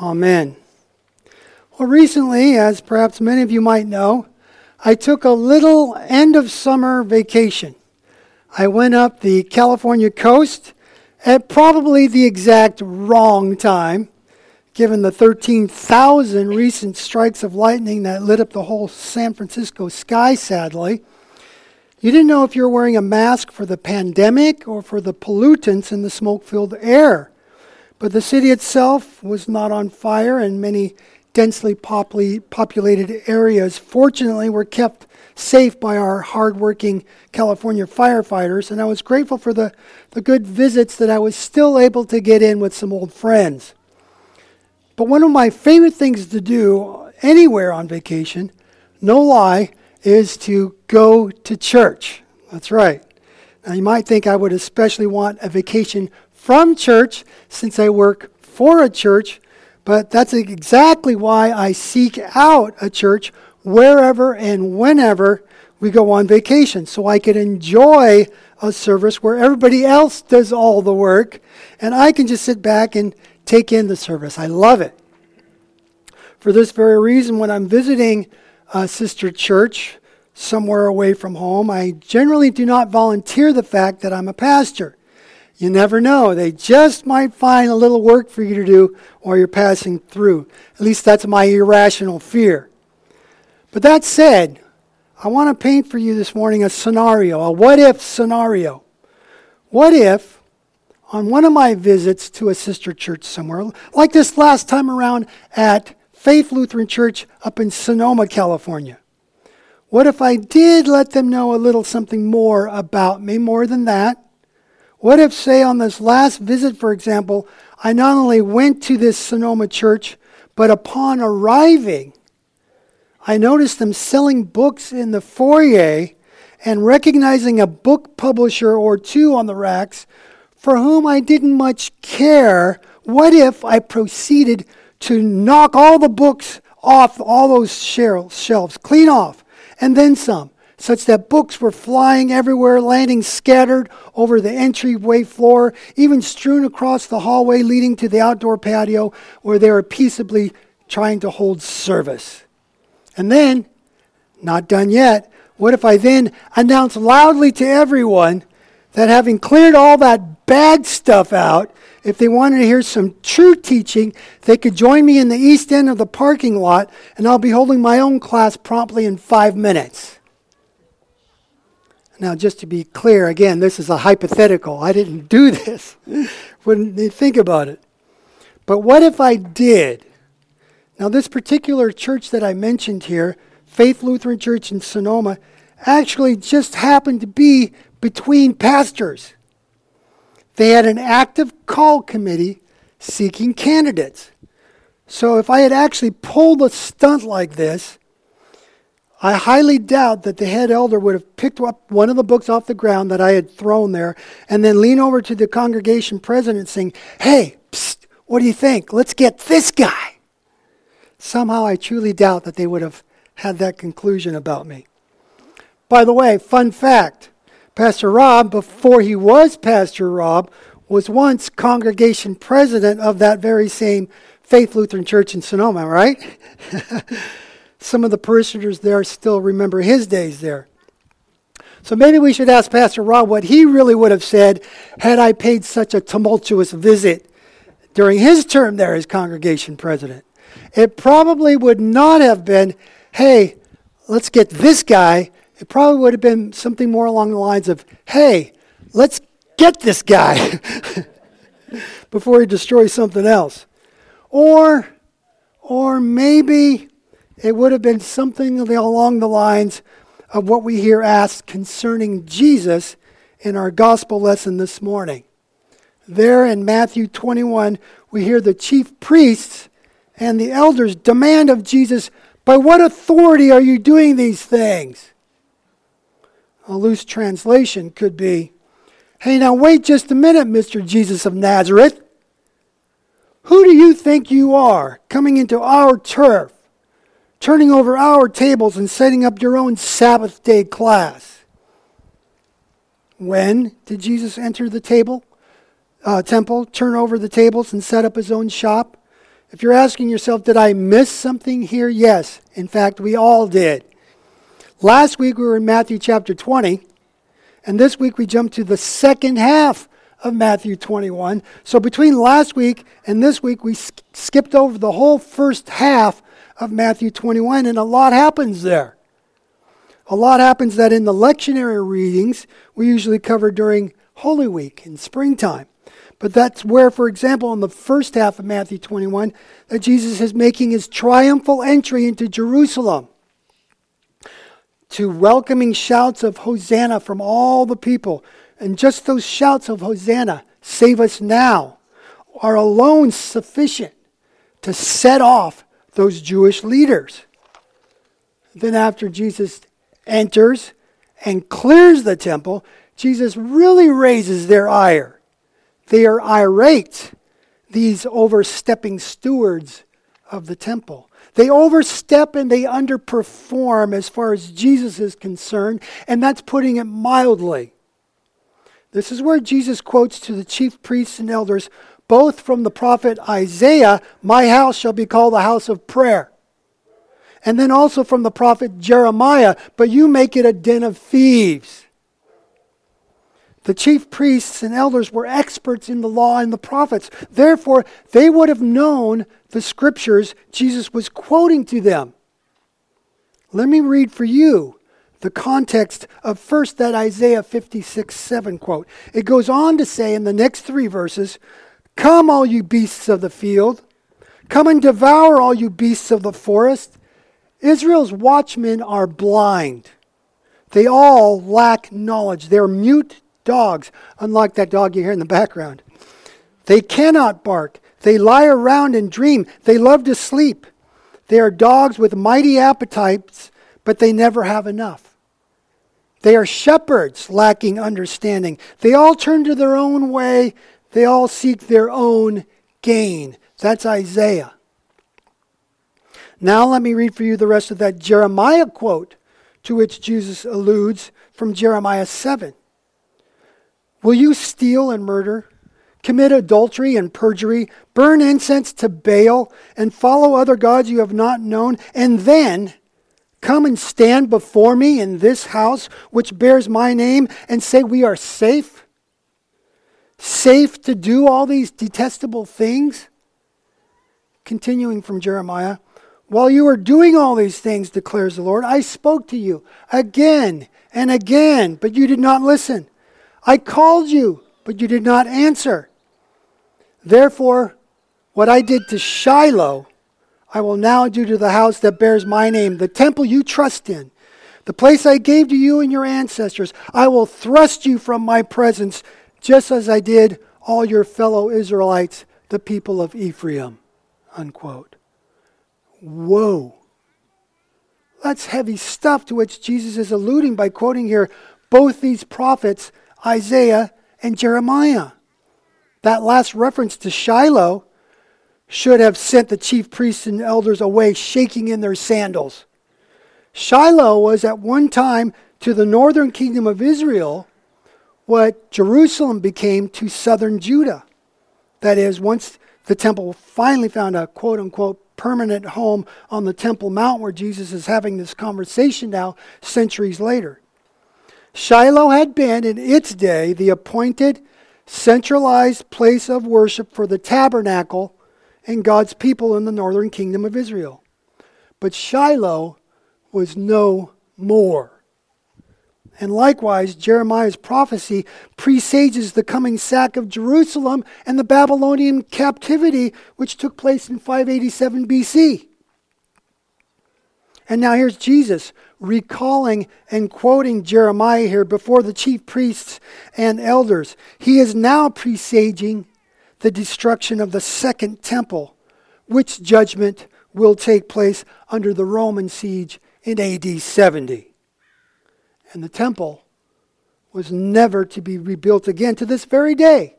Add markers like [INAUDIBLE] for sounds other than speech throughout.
Amen. Well, recently, as perhaps many of you might know, I took a little end of summer vacation. I went up the California coast at probably the exact wrong time, given the 13,000 recent strikes of lightning that lit up the whole San Francisco sky, sadly. You didn't know if you were wearing a mask for the pandemic or for the pollutants in the smoke filled air. But the city itself was not on fire, and many densely populated areas, fortunately, were kept safe by our hardworking California firefighters. And I was grateful for the, the good visits that I was still able to get in with some old friends. But one of my favorite things to do anywhere on vacation, no lie, is to go to church. That's right. Now, you might think I would especially want a vacation from church since I work for a church, but that's exactly why I seek out a church wherever and whenever we go on vacation so I can enjoy a service where everybody else does all the work and I can just sit back and take in the service. I love it. For this very reason, when I'm visiting a sister church somewhere away from home, I generally do not volunteer the fact that I'm a pastor. You never know. They just might find a little work for you to do while you're passing through. At least that's my irrational fear. But that said, I want to paint for you this morning a scenario, a what if scenario. What if, on one of my visits to a sister church somewhere, like this last time around at Faith Lutheran Church up in Sonoma, California, what if I did let them know a little something more about me, more than that? What if, say, on this last visit, for example, I not only went to this Sonoma church, but upon arriving, I noticed them selling books in the foyer and recognizing a book publisher or two on the racks for whom I didn't much care. What if I proceeded to knock all the books off all those shelves, clean off, and then some? Such that books were flying everywhere, landing scattered over the entryway floor, even strewn across the hallway leading to the outdoor patio where they were peaceably trying to hold service. And then, not done yet, what if I then announce loudly to everyone that having cleared all that bad stuff out, if they wanted to hear some true teaching, they could join me in the east end of the parking lot, and I'll be holding my own class promptly in five minutes. Now, just to be clear, again, this is a hypothetical. I didn't do this. [LAUGHS] you think about it. But what if I did? Now, this particular church that I mentioned here, Faith Lutheran Church in Sonoma, actually just happened to be between pastors. They had an active call committee seeking candidates. So if I had actually pulled a stunt like this, I highly doubt that the head elder would have picked up one of the books off the ground that I had thrown there and then lean over to the congregation president saying, Hey, psst, what do you think? Let's get this guy. Somehow I truly doubt that they would have had that conclusion about me. By the way, fun fact Pastor Rob, before he was Pastor Rob, was once congregation president of that very same Faith Lutheran Church in Sonoma, right? [LAUGHS] some of the parishioners there still remember his days there. So maybe we should ask Pastor Rob what he really would have said had I paid such a tumultuous visit during his term there as congregation president. It probably would not have been, hey, let's get this guy. It probably would have been something more along the lines of, hey, let's get this guy [LAUGHS] before he destroys something else. Or, or maybe it would have been something along the lines of what we hear asked concerning Jesus in our gospel lesson this morning. There in Matthew 21, we hear the chief priests and the elders demand of Jesus, By what authority are you doing these things? A loose translation could be, Hey, now wait just a minute, Mr. Jesus of Nazareth. Who do you think you are coming into our turf? Turning over our tables and setting up your own Sabbath day class. When did Jesus enter the table, uh, temple, turn over the tables, and set up his own shop? If you're asking yourself, did I miss something here? Yes. In fact, we all did. Last week we were in Matthew chapter 20, and this week we jumped to the second half of Matthew 21. So between last week and this week, we sk- skipped over the whole first half of Matthew 21, and a lot happens there. A lot happens that in the lectionary readings we usually cover during Holy Week in springtime. But that's where, for example, in the first half of Matthew 21, that Jesus is making his triumphal entry into Jerusalem to welcoming shouts of Hosanna from all the people. And just those shouts of Hosanna, save us now, are alone sufficient to set off those Jewish leaders. Then, after Jesus enters and clears the temple, Jesus really raises their ire. They are irate, these overstepping stewards of the temple. They overstep and they underperform as far as Jesus is concerned, and that's putting it mildly. This is where Jesus quotes to the chief priests and elders, both from the prophet Isaiah, My house shall be called a house of prayer. And then also from the prophet Jeremiah, But you make it a den of thieves. The chief priests and elders were experts in the law and the prophets. Therefore, they would have known the scriptures Jesus was quoting to them. Let me read for you the context of first that Isaiah 56 7 quote. It goes on to say in the next three verses Come, all you beasts of the field, come and devour all you beasts of the forest. Israel's watchmen are blind. They all lack knowledge. They're mute dogs, unlike that dog you hear in the background. They cannot bark. They lie around and dream. They love to sleep. They are dogs with mighty appetites, but they never have enough. They are shepherds lacking understanding. They all turn to their own way. They all seek their own gain. That's Isaiah. Now let me read for you the rest of that Jeremiah quote to which Jesus alludes from Jeremiah 7. Will you steal and murder, commit adultery and perjury, burn incense to Baal, and follow other gods you have not known, and then come and stand before me in this house which bears my name and say, We are safe? Safe to do all these detestable things? Continuing from Jeremiah. While you are doing all these things, declares the Lord, I spoke to you again and again, but you did not listen. I called you, but you did not answer. Therefore, what I did to Shiloh, I will now do to the house that bears my name, the temple you trust in, the place I gave to you and your ancestors. I will thrust you from my presence, just as I did all your fellow Israelites, the people of Ephraim. Unquote. Whoa. That's heavy stuff to which Jesus is alluding by quoting here both these prophets Isaiah, and Jeremiah. That last reference to Shiloh should have sent the chief priests and elders away shaking in their sandals. Shiloh was at one time to the northern kingdom of Israel what Jerusalem became to southern Judah. That is, once the temple finally found a quote unquote permanent home on the Temple Mount where Jesus is having this conversation now, centuries later. Shiloh had been, in its day, the appointed, centralized place of worship for the tabernacle and God's people in the northern kingdom of Israel. But Shiloh was no more. And likewise, Jeremiah's prophecy presages the coming sack of Jerusalem and the Babylonian captivity, which took place in 587 BC. And now here's Jesus recalling and quoting Jeremiah here before the chief priests and elders. He is now presaging the destruction of the second temple, which judgment will take place under the Roman siege in AD 70. And the temple was never to be rebuilt again to this very day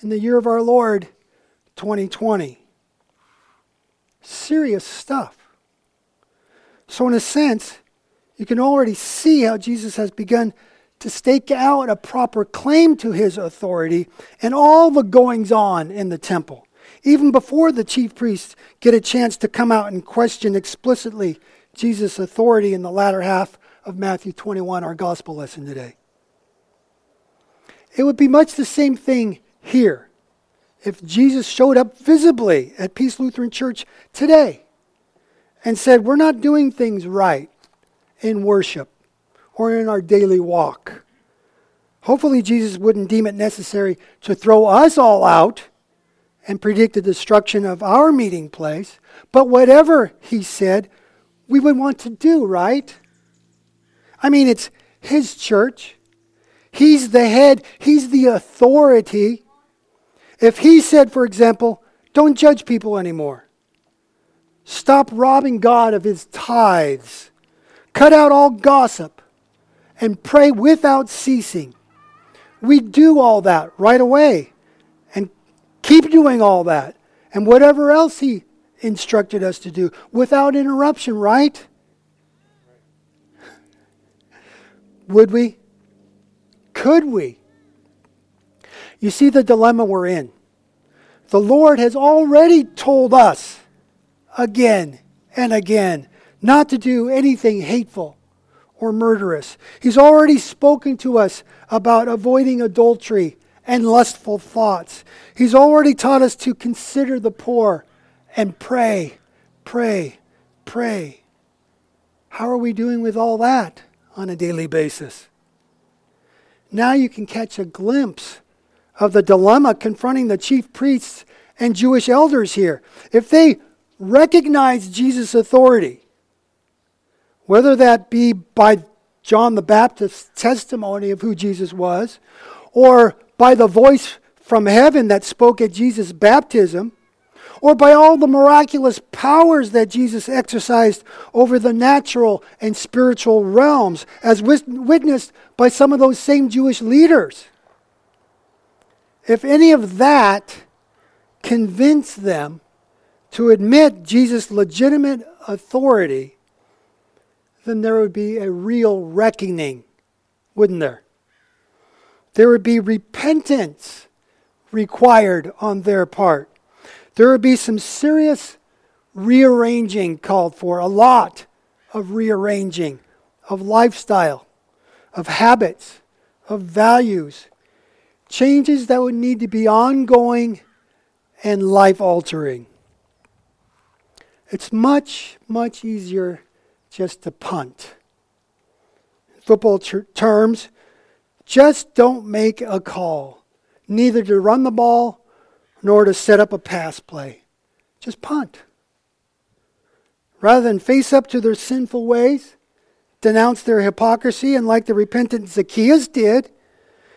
in the year of our Lord 2020. Serious stuff. So, in a sense, you can already see how Jesus has begun to stake out a proper claim to his authority and all the goings on in the temple. even before the chief priests get a chance to come out and question explicitly Jesus' authority in the latter half of Matthew 21, our gospel lesson today. It would be much the same thing here if Jesus showed up visibly at Peace Lutheran Church today and said, We're not doing things right in worship or in our daily walk. Hopefully, Jesus wouldn't deem it necessary to throw us all out and predict the destruction of our meeting place. But whatever he said, we would want to do, right? I mean, it's his church. He's the head, he's the authority. If he said, for example, don't judge people anymore, stop robbing God of his tithes, cut out all gossip, and pray without ceasing, we do all that right away and keep doing all that and whatever else he instructed us to do without interruption, right? Would we? Could we? You see the dilemma we're in. The Lord has already told us again and again not to do anything hateful or murderous. He's already spoken to us about avoiding adultery and lustful thoughts. He's already taught us to consider the poor and pray, pray, pray. How are we doing with all that on a daily basis? Now you can catch a glimpse of the dilemma confronting the chief priests and Jewish elders here. If they recognize Jesus' authority, whether that be by John the Baptist's testimony of who Jesus was, or by the voice from heaven that spoke at Jesus' baptism, or by all the miraculous powers that Jesus exercised over the natural and spiritual realms, as witnessed by some of those same Jewish leaders. If any of that convinced them to admit Jesus' legitimate authority, then there would be a real reckoning, wouldn't there? There would be repentance required on their part. There would be some serious rearranging called for, a lot of rearranging of lifestyle, of habits, of values, changes that would need to be ongoing and life altering. It's much, much easier just to punt. In football ter- terms, just don't make a call, neither to run the ball nor to set up a pass play. Just punt. Rather than face up to their sinful ways, denounce their hypocrisy, and like the repentant Zacchaeus did,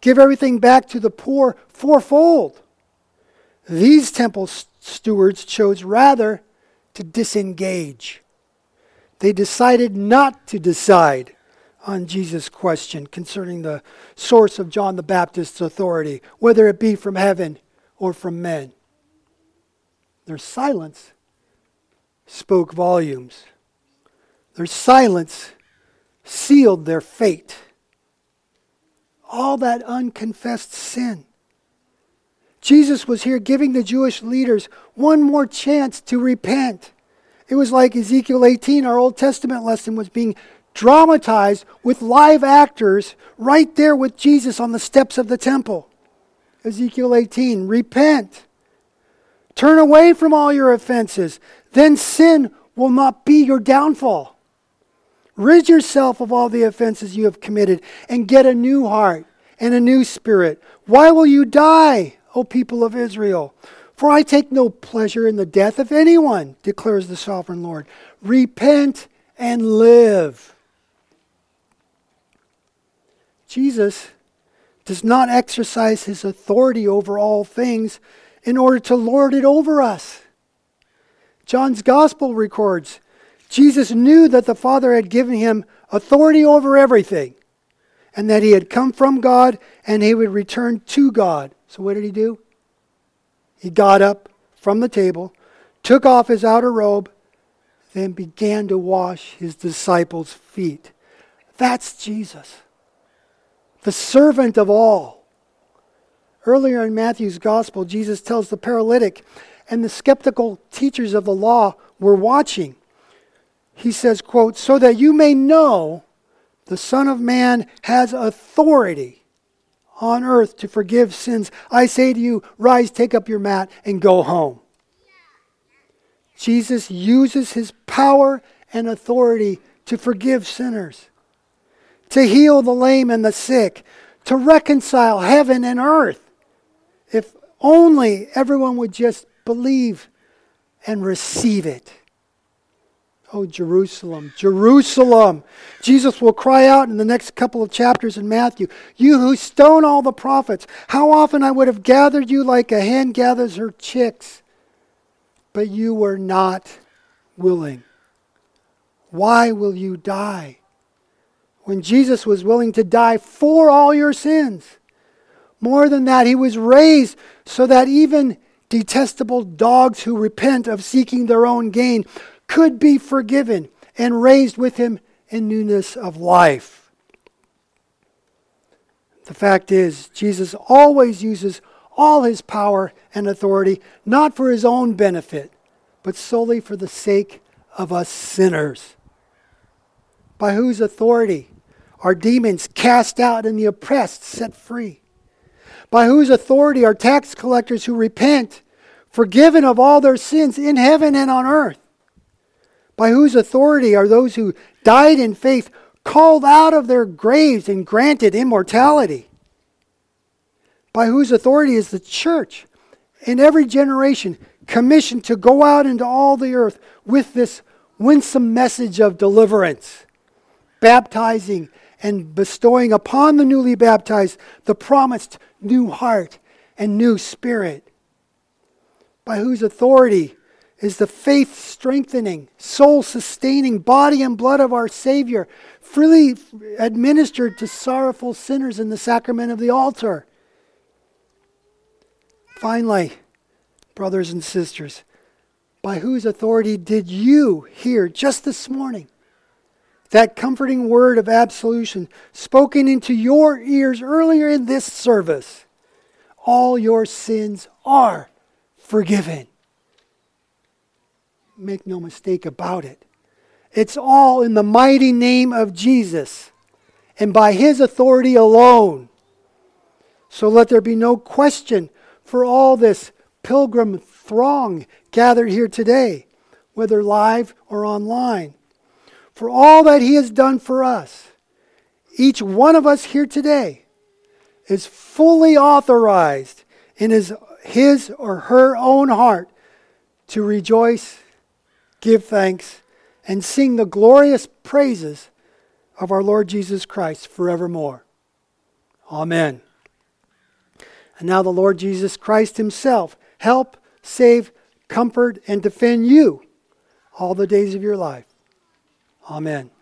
give everything back to the poor fourfold. These temple stewards chose rather to disengage. They decided not to decide on Jesus' question concerning the source of John the Baptist's authority, whether it be from heaven or from men. Their silence spoke volumes. Their silence sealed their fate. All that unconfessed sin. Jesus was here giving the Jewish leaders one more chance to repent. It was like Ezekiel 18, our Old Testament lesson, was being dramatized with live actors right there with Jesus on the steps of the temple. Ezekiel 18 Repent, turn away from all your offenses, then sin will not be your downfall. Rid yourself of all the offenses you have committed and get a new heart and a new spirit. Why will you die, O people of Israel? For I take no pleasure in the death of anyone, declares the sovereign Lord. Repent and live. Jesus does not exercise his authority over all things in order to lord it over us. John's gospel records Jesus knew that the Father had given him authority over everything and that he had come from God and he would return to God. So, what did he do? He got up from the table, took off his outer robe, then began to wash his disciples' feet. That's Jesus the servant of all. Earlier in Matthew's gospel, Jesus tells the paralytic, and the skeptical teachers of the law were watching. He says, quote, so that you may know the Son of Man has authority on earth to forgive sins. I say to you, rise, take up your mat, and go home. Jesus uses his power and authority to forgive sinners, to heal the lame and the sick, to reconcile heaven and earth. If only everyone would just believe and receive it. Oh, Jerusalem, Jerusalem. Jesus will cry out in the next couple of chapters in Matthew You who stone all the prophets, how often I would have gathered you like a hen gathers her chicks, but you were not willing. Why will you die? When Jesus was willing to die for all your sins. More than that, he was raised so that even detestable dogs who repent of seeking their own gain could be forgiven and raised with him in newness of life. The fact is, Jesus always uses all his power and authority not for his own benefit, but solely for the sake of us sinners. By whose authority are demons cast out and the oppressed set free? By whose authority are tax collectors who repent forgiven of all their sins in heaven and on earth? By whose authority are those who died in faith called out of their graves and granted immortality? By whose authority is the church in every generation commissioned to go out into all the earth with this winsome message of deliverance, baptizing and bestowing upon the newly baptized the promised new heart and new spirit? By whose authority is the faith strengthening, soul sustaining body and blood of our Savior, freely administered to sorrowful sinners in the sacrament of the altar. Finally, brothers and sisters, by whose authority did you hear just this morning that comforting word of absolution spoken into your ears earlier in this service? All your sins are forgiven. Make no mistake about it. It's all in the mighty name of Jesus and by his authority alone. So let there be no question for all this pilgrim throng gathered here today, whether live or online, for all that he has done for us. Each one of us here today is fully authorized in his, his or her own heart to rejoice give thanks, and sing the glorious praises of our Lord Jesus Christ forevermore. Amen. And now the Lord Jesus Christ Himself help, save, comfort, and defend you all the days of your life. Amen.